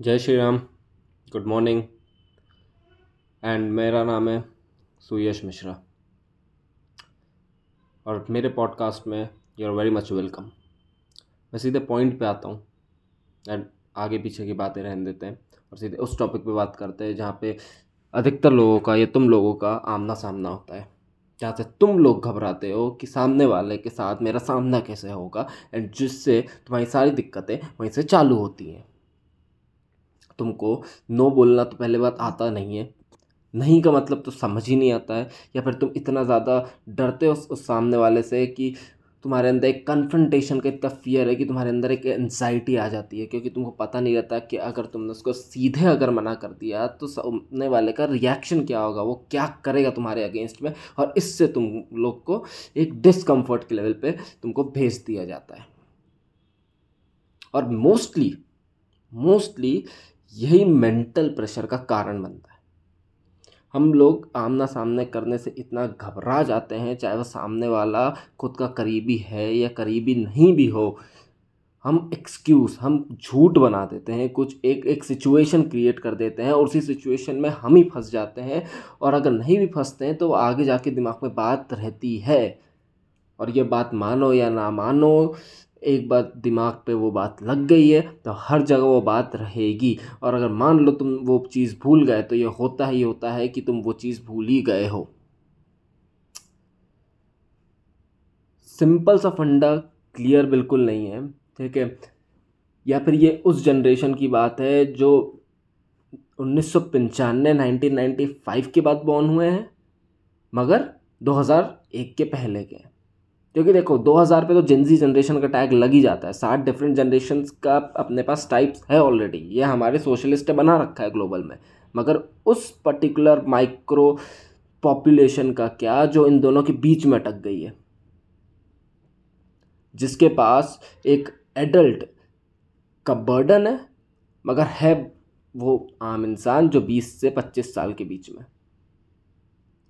जय Shri Ram good morning and मेरा नाम है सुयश मिश्रा और मेरे पॉडकास्ट में you are very much welcome मैं सीधे पॉइंट पे आता हूँ एंड आगे पीछे की बातें रहने देते हैं और सीधे उस टॉपिक पे बात करते हैं जहाँ पे अधिकतर लोगों का या तुम लोगों का आमना सामना होता है जहाँ से तुम लोग घबराते हो कि सामने वाले के साथ मेरा सामना कैसे होगा एंड जिससे तुम्हारी सारी दिक्कतें वहीं से चालू होती हैं तुमको नो बोलना तो पहले बात आता नहीं है नहीं का मतलब तो समझ ही नहीं आता है या फिर तुम इतना ज़्यादा डरते हो उस, उस सामने वाले से कि तुम्हारे अंदर एक कन्फ्रंटेशन का इतना फियर है कि तुम्हारे अंदर एक एनजाइटी आ जाती है क्योंकि तुमको पता नहीं रहता कि अगर तुमने उसको सीधे अगर मना कर दिया तो सामने वाले का रिएक्शन क्या होगा वो क्या करेगा तुम्हारे अगेंस्ट में और इससे तुम लोग को एक डिसकम्फर्ट के लेवल पर तुमको भेज दिया जाता है और मोस्टली मोस्टली यही मेंटल प्रेशर का कारण बनता है हम लोग आमना सामने करने से इतना घबरा जाते हैं चाहे वह सामने वाला खुद का करीबी है या करीबी नहीं भी हो हम एक्सक्यूज़ हम झूठ बना देते हैं कुछ एक एक सिचुएशन क्रिएट कर देते हैं और उसी सिचुएशन में हम ही फंस जाते हैं और अगर नहीं भी फंसते हैं तो आगे जाके दिमाग में बात रहती है और ये बात मानो या ना मानो एक बार दिमाग पे वो बात लग गई है तो हर जगह वो बात रहेगी और अगर मान लो तुम वो चीज़ भूल गए तो ये होता ही होता है कि तुम वो चीज़ भूल ही गए हो सिंपल सा फंडा क्लियर बिल्कुल नहीं है ठीक है या फिर ये उस जनरेशन की बात है जो उन्नीस सौ पंचानवे नाइनटीन नाइन्टी फाइव के बाद बॉर्न हुए हैं मगर 2001 के पहले के हैं क्योंकि देखो 2000 पे तो जेंजी जनरेशन का टैग लग ही जाता है सात डिफरेंट जनरेशन का अपने पास टाइप्स है ऑलरेडी ये हमारे सोशलिस्ट बना रखा है ग्लोबल में मगर उस पर्टिकुलर माइक्रो पॉपुलेशन का क्या जो इन दोनों के बीच में अटक गई है जिसके पास एक एडल्ट का बर्डन है मगर है वो आम इंसान जो 20 से 25 साल के बीच में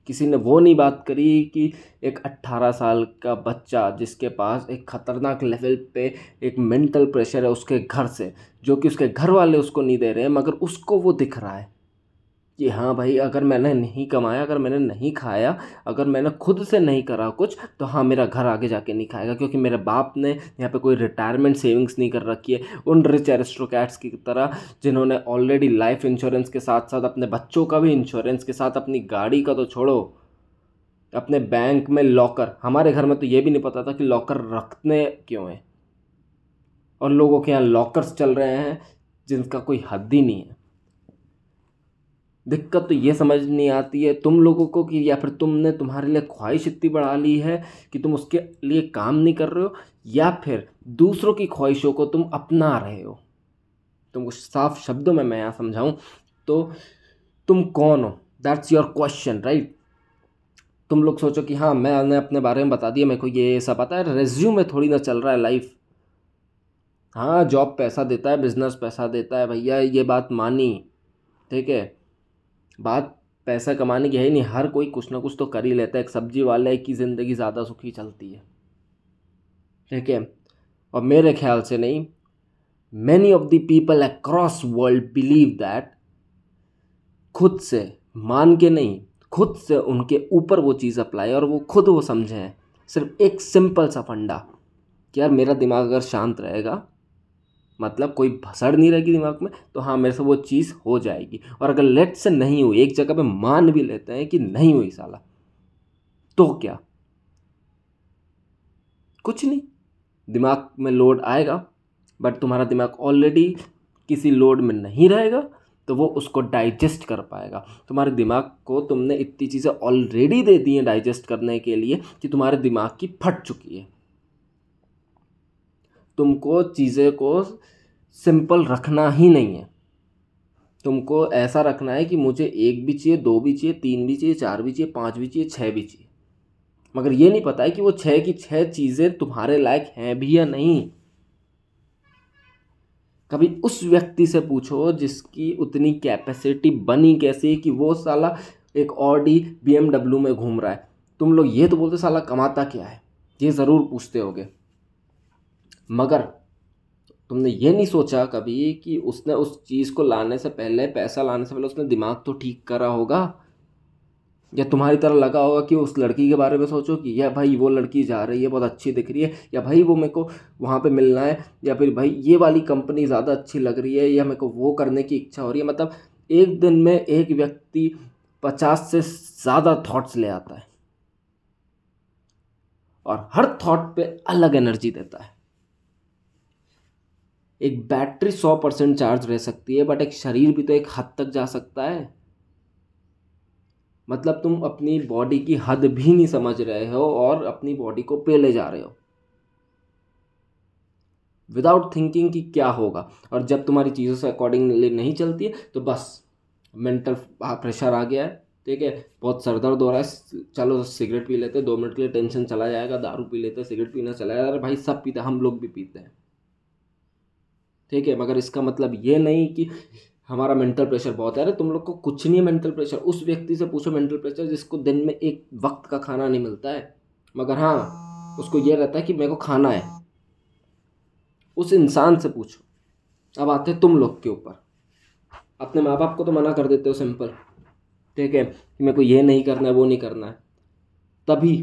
किसी ने वो नहीं बात करी कि एक अट्ठारह साल का बच्चा जिसके पास एक खतरनाक लेवल पे एक मेंटल प्रेशर है उसके घर से जो कि उसके घर वाले उसको नहीं दे रहे हैं मगर उसको वो दिख रहा है कि हाँ भाई अगर मैंने नहीं कमाया अगर मैंने नहीं खाया अगर मैंने खुद से नहीं करा कुछ तो हाँ मेरा घर आगे जाके नहीं खाएगा क्योंकि मेरे बाप ने यहाँ पे कोई रिटायरमेंट सेविंग्स नहीं कर रखी है उन रिच एरिस्टोकैट्स की तरह जिन्होंने ऑलरेडी लाइफ इंश्योरेंस के साथ साथ अपने बच्चों का भी इंश्योरेंस के साथ अपनी गाड़ी का तो छोड़ो अपने बैंक में लॉकर हमारे घर में तो ये भी नहीं पता था कि लॉकर रखने क्यों हैं और लोगों के यहाँ लॉकर्स चल रहे हैं जिनका कोई हद ही नहीं है दिक्कत तो ये समझ नहीं आती है तुम लोगों को कि या फिर तुमने तुम्हारे लिए ख्वाहिश इतनी बढ़ा ली है कि तुम उसके लिए काम नहीं कर रहे हो या फिर दूसरों की ख्वाहिशों को तुम अपना रहे हो तुमको साफ शब्दों में मैं यहाँ समझाऊँ तो तुम कौन हो दैट्स योर क्वेश्चन राइट तुम लोग सोचो कि हाँ मैंने अपने बारे में बता दिया मेरे को ये सब आता है रेज्यूम में थोड़ी ना चल रहा है लाइफ हाँ जॉब पैसा देता है बिजनेस पैसा देता है भैया ये बात मानी ठीक है बात पैसा कमाने की है नहीं हर कोई कुछ ना कुछ तो कर ही लेता है एक सब्जी वाले की ज़िंदगी ज़्यादा सुखी चलती है ठीक है और मेरे ख्याल से नहीं many of the people across world believe that खुद से मान के नहीं खुद से उनके ऊपर वो चीज़ अप्लाई और वो खुद वो समझें सिर्फ एक सिंपल सा फंडा कि यार मेरा दिमाग अगर शांत रहेगा मतलब कोई भसड़ नहीं रहेगी दिमाग में तो हाँ मेरे से वो चीज़ हो जाएगी और अगर लेट से नहीं हुई एक जगह पे मान भी लेते हैं कि नहीं हुई साला तो क्या कुछ नहीं दिमाग में लोड आएगा बट तुम्हारा दिमाग ऑलरेडी किसी लोड में नहीं रहेगा तो वो उसको डाइजेस्ट कर पाएगा तुम्हारे दिमाग को तुमने इतनी चीज़ें ऑलरेडी दे दी हैं डाइजेस्ट करने के लिए कि तुम्हारे दिमाग की फट चुकी है तुमको चीज़ें को सिंपल रखना ही नहीं है तुमको ऐसा रखना है कि मुझे एक भी चाहिए दो भी चाहिए तीन भी चाहिए चार भी चाहिए पाँच भी चाहिए छः भी चाहिए मगर ये नहीं पता है कि वो छः की छः चीज़ें तुम्हारे लायक हैं भी या नहीं कभी उस व्यक्ति से पूछो जिसकी उतनी कैपेसिटी बनी कैसे कि वो साला एक ऑडी बी में घूम रहा है तुम लोग ये तो बोलते साला कमाता क्या है ये ज़रूर पूछते होगे मगर तुमने ये नहीं सोचा कभी कि उसने उस चीज़ को लाने से पहले पैसा लाने से पहले उसने दिमाग तो ठीक करा होगा या तुम्हारी तरह लगा होगा कि उस लड़की के बारे में सोचो कि या भाई वो लड़की जा रही है बहुत अच्छी दिख रही है या भाई वो मेरे को वहाँ पे मिलना है या फिर भाई ये वाली कंपनी ज़्यादा अच्छी लग रही है या मेरे को वो करने की इच्छा हो रही है मतलब एक दिन में एक व्यक्ति पचास से ज़्यादा थाट्स ले आता है और हर थाट पर अलग एनर्जी देता है एक बैटरी सौ परसेंट चार्ज रह सकती है बट एक शरीर भी तो एक हद तक जा सकता है मतलब तुम अपनी बॉडी की हद भी नहीं समझ रहे हो और अपनी बॉडी को पेले जा रहे हो विदाउट थिंकिंग कि क्या होगा और जब तुम्हारी चीज़ों से अकॉर्डिंगली नहीं चलती है तो बस मेंटल प्रेशर आ गया है ठीक है बहुत सर दर्द हो रहा है चलो सिगरेट पी लेते हैं दो मिनट के लिए टेंशन चला जाएगा दारू पी लेते हैं सिगरेट पीना चला जाएगा अरे भाई सब पीते हैं हम लोग भी पीते हैं ठीक है मगर इसका मतलब ये नहीं कि हमारा मेंटल प्रेशर बहुत है अरे तुम लोग को कुछ नहीं है मेंटल प्रेशर उस व्यक्ति से पूछो मेंटल प्रेशर जिसको दिन में एक वक्त का खाना नहीं मिलता है मगर हाँ उसको ये रहता है कि मेरे को खाना है उस इंसान से पूछो अब आते तुम लोग के ऊपर अपने माँ बाप को तो मना कर देते हो सिंपल ठीक है कि मेरे को ये नहीं करना है वो नहीं करना है तभी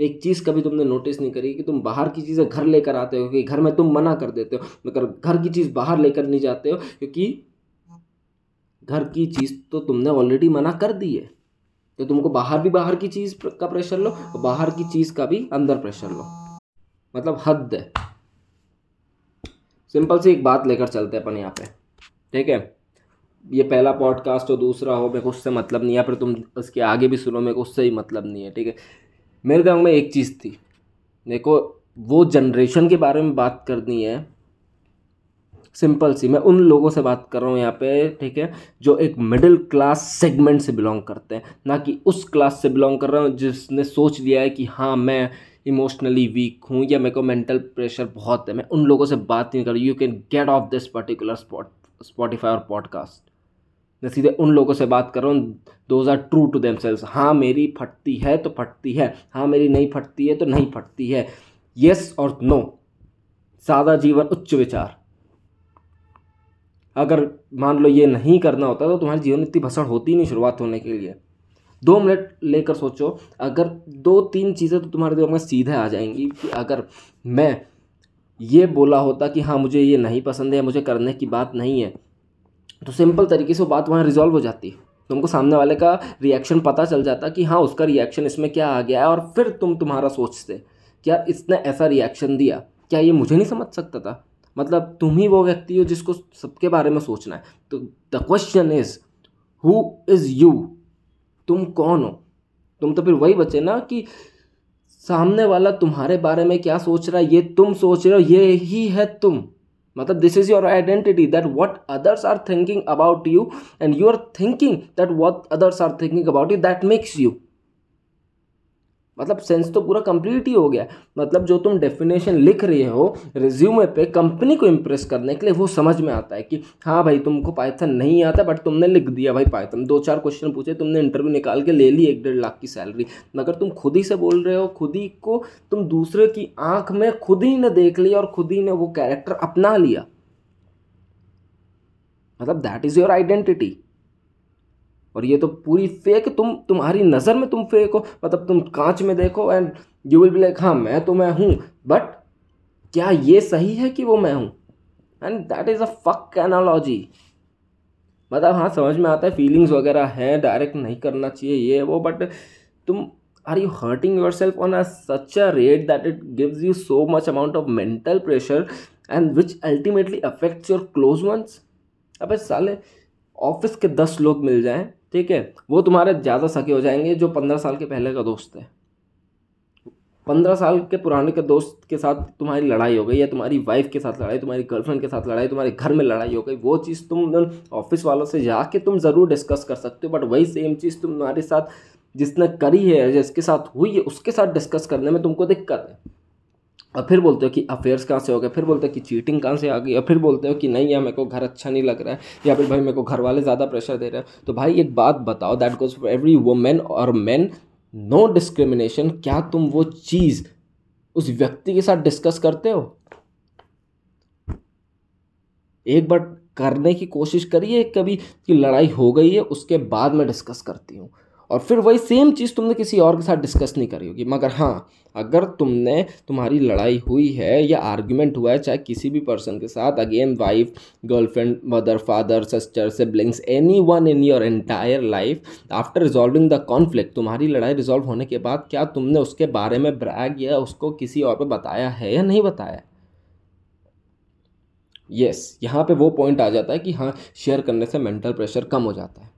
एक चीज़ कभी तुमने नोटिस नहीं करी कि तुम बाहर की चीज़ें घर लेकर आते हो क्योंकि घर में तुम मना कर देते हो मगर घर की चीज़ बाहर लेकर नहीं जाते हो क्योंकि घर की चीज़ तो तुमने ऑलरेडी मना कर दी है तो तुमको बाहर भी बाहर की चीज़ का प्रेशर लो और बाहर की चीज़ का भी अंदर प्रेशर लो मतलब हद है सिंपल सी एक बात लेकर चलते हैं अपन यहाँ पे ठीक है ये पहला पॉडकास्ट हो दूसरा हो मेरे को उससे मतलब नहीं है फिर तुम उसके आगे भी सुनो मेरे को उससे ही मतलब नहीं है ठीक है मेरे दिमाग में एक चीज़ थी देखो वो जनरेशन के बारे में बात करनी है सिंपल सी मैं उन लोगों से बात कर रहा हूँ यहाँ पे ठीक है जो एक मिडिल क्लास सेगमेंट से बिलोंग करते हैं ना कि उस क्लास से बिलोंग कर रहा हूँ जिसने सोच लिया है कि हाँ मैं इमोशनली वीक हूँ या मेरे को मेंटल प्रेशर बहुत है मैं उन लोगों से बात नहीं कर रहा you can get off this particular spot Spotify और पॉडकास्ट मैं सीधे उन लोगों से बात कर रहा हूँ those are true to themselves हाँ मेरी फटती है तो फटती है हाँ मेरी नहीं फटती है तो नहीं फटती है यस और नो सादा जीवन उच्च विचार अगर मान लो ये नहीं करना होता तो तुम्हारे जीवन इतनी भसड़ होती नहीं शुरुआत होने के लिए दो मिनट लेकर सोचो अगर दो तीन चीज़ें तो तुम्हारे दिमाग में सीधे आ जाएंगी कि अगर मैं ये बोला होता कि हाँ मुझे ये नहीं पसंद है मुझे करने की बात नहीं है तो सिंपल तरीके से वो बात वहाँ रिजॉल्व हो जाती है तुमको सामने वाले का रिएक्शन पता चल जाता कि हाँ उसका रिएक्शन इसमें क्या आ गया है और फिर तुम तुम्हारा सोचते कि यार इसने ऐसा रिएक्शन दिया क्या ये मुझे नहीं समझ सकता था मतलब तुम ही वो व्यक्ति हो जिसको सबके बारे में सोचना है तो the question is who is you तुम कौन हो तुम तो फिर वही बचे ना कि सामने वाला तुम्हारे बारे में क्या सोच रहा है ये तुम सोच रहे हो ये ही है तुम matlab this is your identity, that what others are thinking about you and you are thinking that what others are thinking about you, that makes you. मतलब सेंस तो पूरा कंप्लीट ही हो गया मतलब जो तुम डेफिनेशन लिख रहे हो रिज्यूमे पे कंपनी को इम्प्रेस करने के लिए वो समझ में आता है कि हाँ भाई तुमको पाइथन नहीं आता बट तुमने लिख दिया भाई पाइथन दो चार क्वेश्चन पूछे तुमने इंटरव्यू निकाल के ले ली एक डेढ़ लाख की सैलरी मगर तुम खुद ही से बोल रहे हो खुद ही को तुम दूसरे की आँख में खुद ही ने देख लिया और खुद ही ने वो कैरेक्टर अपना लिया मतलब दैट इज़ योर आइडेंटिटी और ये तो पूरी फेक तुम तुम्हारी नज़र में तुम फेक हो मतलब तुम कांच में देखो and you will be like हाँ मैं तो मैं हूँ बट क्या ये सही है कि वो मैं हूँ and that is a fuck analogy मतलब हाँ समझ में आता है फीलिंग्स वगैरह हैं डायरेक्ट नहीं करना चाहिए ये वो बट तुम are you hurting yourself on a such a rate that it gives you so much amount of mental pressure and which ultimately affects your close ones अब साले ऑफिस के दस लोग मिल जाएं ठीक है वो तुम्हारे ज़्यादा सके हो जाएंगे जो पंद्रह साल के पहले का दोस्त है पंद्रह साल के पुराने के दोस्त के साथ तुम्हारी लड़ाई हो गई या तुम्हारी वाइफ के साथ लड़ाई तुम्हारी गर्लफ्रेंड के साथ लड़ाई तुम्हारे घर में लड़ाई हो गई वो चीज़ तुम ऑफिस वालों से जाके तुम ज़रूर डिस्कस कर सकते हो बट वही सेम चीज़ तुम्हारे साथ जिसने करी है जिसके साथ हुई है उसके साथ डिस्कस करने में तुमको दिक्कत है और फिर बोलते हो कि अफेयर्स कहाँ से हो गए फिर बोलते हो कि चीटिंग कहाँ से आ गई और फिर बोलते हो कि नहीं यार मेरे को घर अच्छा नहीं लग रहा है या फिर भाई मेरे को घर वाले ज़्यादा प्रेशर दे रहे हैं तो भाई एक बात बताओ that goes for every women और मैन नो डिस्क्रिमिनेशन क्या तुम वो चीज़ उस व्यक्ति के साथ डिस्कस करते हो एक बार करने की कोशिश करिए कभी कि लड़ाई हो गई है उसके बाद में डिस्कस करती हूँ और फिर वही सेम चीज़ तुमने किसी और के साथ डिस्कस नहीं करी होगी मगर हाँ अगर तुमने तुम्हारी लड़ाई हुई है या आर्ग्यूमेंट हुआ है चाहे किसी भी पर्सन के साथ again wife girlfriend mother father sister siblings anyone in your entire life after resolving the conflict तुम्हारी लड़ाई रिजॉल्व होने के बाद क्या तुमने उसके बारे में ब्रैग या उसको किसी और पर बताया है या नहीं बताया यस yes, यहाँ पे वो पॉइंट आ जाता है कि हाँ शेयर करने से मेंटल प्रेशर कम हो जाता है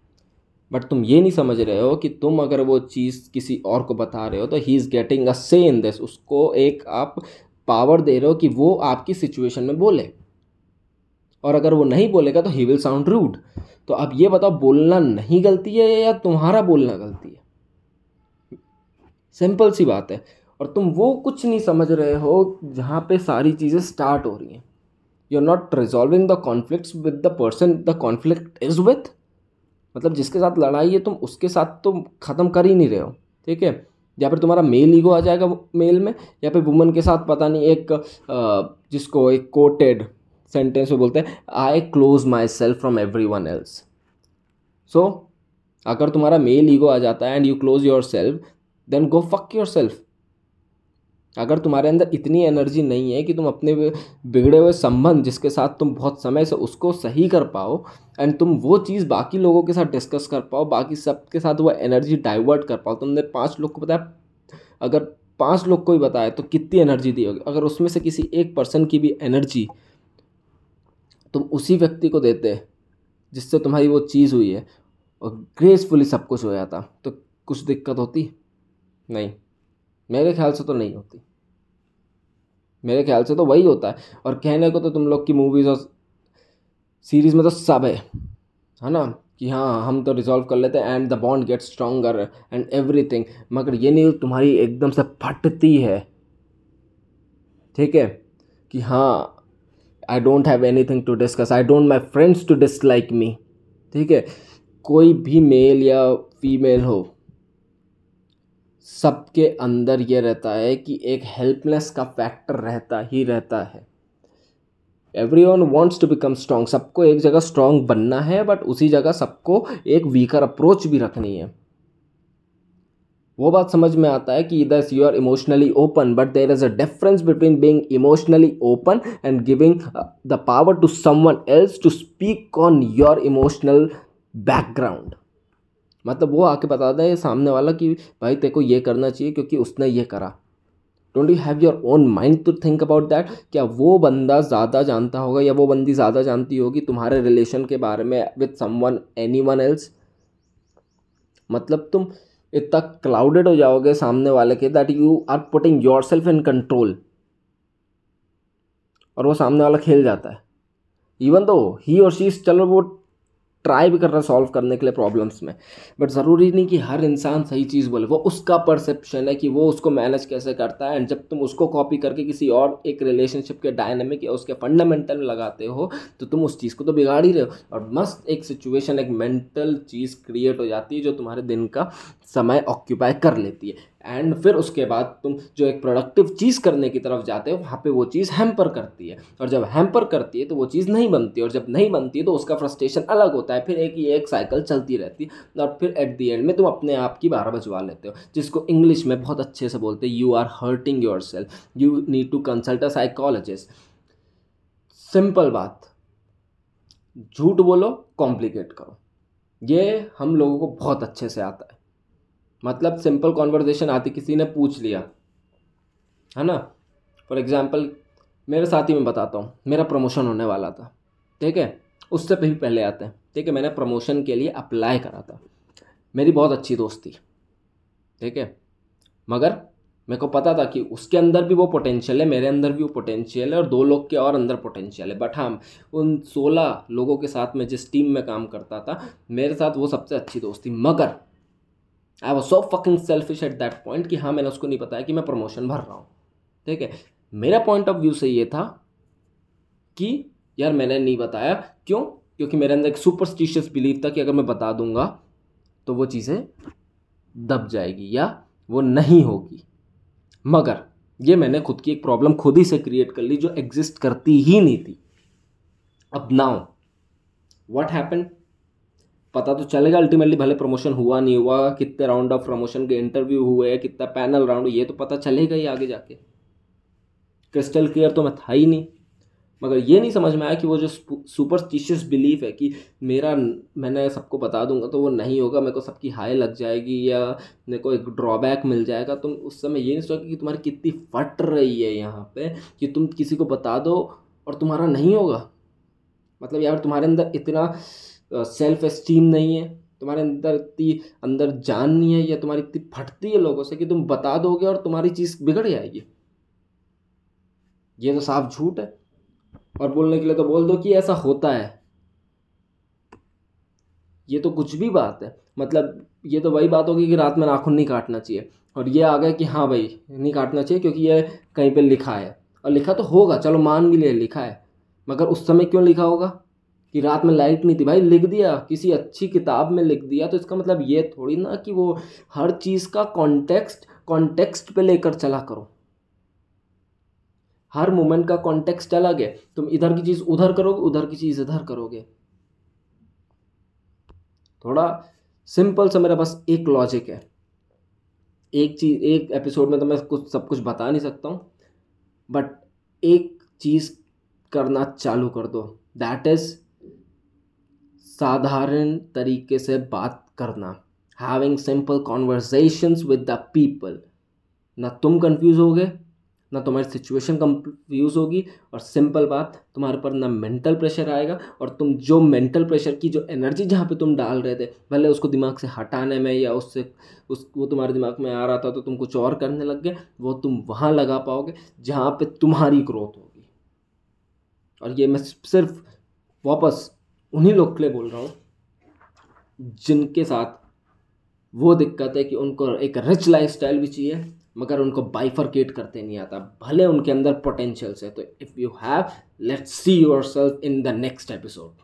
बट तुम ये नहीं समझ रहे हो कि तुम अगर वो चीज़ किसी और को बता रहे हो तो ही इज़ गेटिंग अ से इन दिस उसको एक आप पावर दे रहे हो कि वो आपकी सिचुएशन में बोले और अगर वो नहीं बोलेगा तो ही विल साउंड रूड तो अब ये बताओ बोलना नहीं गलती है या तुम्हारा बोलना गलती है सिंपल सी बात है और तुम वो कुछ नहीं समझ रहे हो जहाँ पे सारी चीज़ें स्टार्ट हो रही हैं you are not resolving the conflict with the person the conflict is with मतलब जिसके साथ लड़ाई है तुम उसके साथ तो ख़त्म कर ही नहीं रहे हो ठीक है या फिर तुम्हारा मेल ईगो आ जाएगा मेल में या फिर वुमन के साथ पता नहीं एक जिसको एक कोटेड सेंटेंस में बोलते हैं I close myself from everyone else so अगर तुम्हारा मेल ईगो आ जाता है and you close yourself then go fuck yourself अगर तुम्हारे अंदर इतनी एनर्जी नहीं है कि तुम अपने बिगड़े हुए संबंध जिसके साथ तुम बहुत समय से उसको सही कर पाओ एंड तुम वो चीज़ बाकी लोगों के साथ डिस्कस कर पाओ बाकी सबके साथ वो एनर्जी डाइवर्ट कर पाओ तुमने पाँच लोग को बताया अगर पाँच लोग को ही बताया तो कितनी एनर्जी दी होगी अगर उसमें से किसी एक पर्सन की भी एनर्जी तुम उसी व्यक्ति को देते जिससे तुम्हारी वो चीज़ हुई है और ग्रेसफुली सब कुछ हो जाता तो कुछ दिक्कत होती नहीं मेरे ख्याल से तो नहीं होती मेरे ख्याल से तो वही होता है और कहने को तो तुम लोग की मूवीज़ और सीरीज़ में तो सब है है ना कि हाँ हम तो रिजॉल्व कर लेते हैं and the bond get stronger and everything मगर ये नहीं तुम्हारी एकदम से फटती है ठीक है कि हाँ I don't have anything to discuss I don't my friends to dislike me ठीक है कोई भी मेल या फीमेल हो सबके अंदर ये रहता है कि एक हेल्पलेस का फैक्टर रहता ही रहता है everyone wants to become strong सबको एक जगह स्ट्रांग बनना है बट उसी जगह सबको एक वीकर अप्रोच भी रखनी है वो बात समझ में आता है कि इधर you are emotionally open but there is a difference between being emotionally open and giving the power to someone else to speak on your emotional background मतलब वो आके बताता है सामने वाला कि भाई तेरे को ये करना चाहिए क्योंकि उसने ये करा don't you have your own mind to think about that क्या वो बंदा ज़्यादा जानता होगा या वो बंदी ज़्यादा जानती होगी तुम्हारे रिलेशन के बारे में with one anyone else मतलब तुम इतना क्लाउडेड हो जाओगे सामने वाले के that you are putting yourself in control और वो सामने वाला खेल जाता है इवन तो ही और शीज चलो वो ट्राई भी कर रहा है सॉल्व करने के लिए प्रॉब्लम्स में बट ज़रूरी नहीं कि हर इंसान सही चीज़ बोले वो उसका परसेप्शन है कि वो उसको मैनेज कैसे करता है एंड जब तुम उसको कॉपी करके किसी और एक रिलेशनशिप के डायनेमिक या उसके फंडामेंटल में लगाते हो तो तुम उस चीज़ को तो बिगाड़ ही रहे हो और मस्त एक सिचुएशन एक मेंटल चीज़ क्रिएट हो जाती है जो तुम्हारे दिन का समय ऑक्यूपाई कर लेती है एंड फिर उसके बाद तुम जो एक प्रोडक्टिव चीज़ करने की तरफ जाते हो वहाँ पे वो चीज़ हैम्पर करती है और जब हैम्पर करती है तो वो चीज़ नहीं बनती और जब नहीं बनती है तो उसका फ्रस्ट्रेशन अलग होता है फिर एक ही एक साइकिल चलती रहती है और फिर एट दी एंड में तुम अपने आप की बारह बजवा लेते हो जिसको इंग्लिश में बहुत अच्छे से बोलते हैं you are hurting yourself you need to consult a psychologist simple बात झूठ बोलो कॉम्प्लिकेट करो ये हम लोगों को बहुत अच्छे से आता है मतलब सिंपल कॉन्वर्जेशन आती किसी ने पूछ लिया है ना फॉर एग्ज़ाम्पल मेरे साथ ही में बताता हूँ मेरा प्रमोशन होने वाला था ठीक है उससे भी पहले आते हैं ठीक है मैंने प्रमोशन के लिए अप्लाई करा था मेरी बहुत अच्छी दोस्त थी ठीक है मगर मेरे को पता था कि उसके अंदर भी वो पोटेंशियल है मेरे अंदर भी वो पोटेंशियल है और दो लोग के और अंदर पोटेंशियल है बट हम हाँ, उन सोलह लोगों के साथ मैं जिस टीम में काम करता था मेरे साथ वो सबसे अच्छी दोस्त थी मगर I was so fucking selfish at that point कि हाँ मैंने उसको नहीं बताया कि मैं प्रमोशन भर रहा हूँ ठीक है मेरा पॉइंट ऑफ व्यू से ये था कि यार मैंने नहीं बताया क्यों क्योंकि मेरे अंदर एक सुपरस्टिशियस बिलीव था कि अगर मैं बता दूंगा तो वो चीज़ें दब जाएगी या वो नहीं होगी मगर ये मैंने खुद की एक प्रॉब्लम खुद ही से क्रिएट कर ली जो एग्जिस्ट करती ही नहीं थी अब नाउ व्हाट हैपन पता तो चलेगा अल्टीमेटली भले प्रमोशन हुआ नहीं हुआ कितने राउंड ऑफ प्रमोशन के इंटरव्यू हुए कितना पैनल राउंड ये तो पता चलेगा ही आगे जाके क्रिस्टल क्लियर तो मैं था ही नहीं मगर ये नहीं समझ में आया कि वो जो सुपरस्टिशियस बिलीफ है कि मेरा मैंने सबको बता दूंगा तो वो नहीं होगा मेरे को सबकी हाई लग जाएगी या मेरे को एक ड्रॉबैक मिल जाएगा तुम तो उस समय ये नहीं सोचा कि तुम्हारी कितनी फट रही है यहाँ पे कि तुम किसी को बता दो और तुम्हारा नहीं होगा मतलब यार तुम्हारे अंदर इतना सेल्फ इस्टीम नहीं है तुम्हारे अंदर इतनी अंदर जान नहीं है या तुम्हारी इतनी फटती है लोगों से कि तुम बता दोगे और तुम्हारी चीज़ बिगड़ जाएगी ये तो साफ झूठ है और बोलने के लिए तो बोल दो कि ऐसा होता है ये तो कुछ भी बात है मतलब ये तो वही बात होगी कि रात में नाखून नहीं काटना चाहिए और ये आ गया कि हाँ भाई नहीं काटना चाहिए क्योंकि ये कहीं पे लिखा है और लिखा तो होगा चलो मान भी ले लिखा है मगर उस समय क्यों लिखा होगा कि रात में लाइट नहीं थी भाई लिख दिया किसी अच्छी किताब में लिख दिया तो इसका मतलब ये थोड़ी ना कि वो हर चीज़ का कॉन्टेक्स्ट कॉन्टेक्स्ट पे लेकर चला करो हर मोमेंट का कॉन्टेक्स्ट अलग है तुम इधर की चीज़ उधर करोगे उधर की चीज़ इधर करोगे थोड़ा सिंपल सा मेरा बस एक लॉजिक है एक चीज़ एक एपिसोड में तो मैं कुछ सब कुछ बता नहीं सकता हूँ बट एक चीज़ करना चालू कर दो दैट इज़ साधारण तरीके से बात करना having simple conversations with the people ना तुम कंफ्यूज हो गए ना तुम्हारी सिचुएशन कंफ्यूज होगी और सिंपल बात तुम्हारे पर ना मेंटल प्रेशर आएगा और तुम जो मेंटल प्रेशर की जो एनर्जी जहाँ पे तुम डाल रहे थे भले उसको दिमाग से हटाने में या उससे उस वो तुम्हारे दिमाग में आ रहा था तो तुम कुछ और करने लग गए वो तुम वहाँ लगा पाओगे जहाँ पर तुम्हारी ग्रोथ होगी और ये मैं सिर्फ वापस उन्हीं लोग के लिए बोल रहा हूँ जिनके साथ वो दिक्कत है कि उनको एक रिच लाइफ स्टाइल भी चाहिए मगर उनको बाइफरकेट करते नहीं आता भले उनके अंदर पोटेंशियल्स है तो if you have let's see yourself in the next episode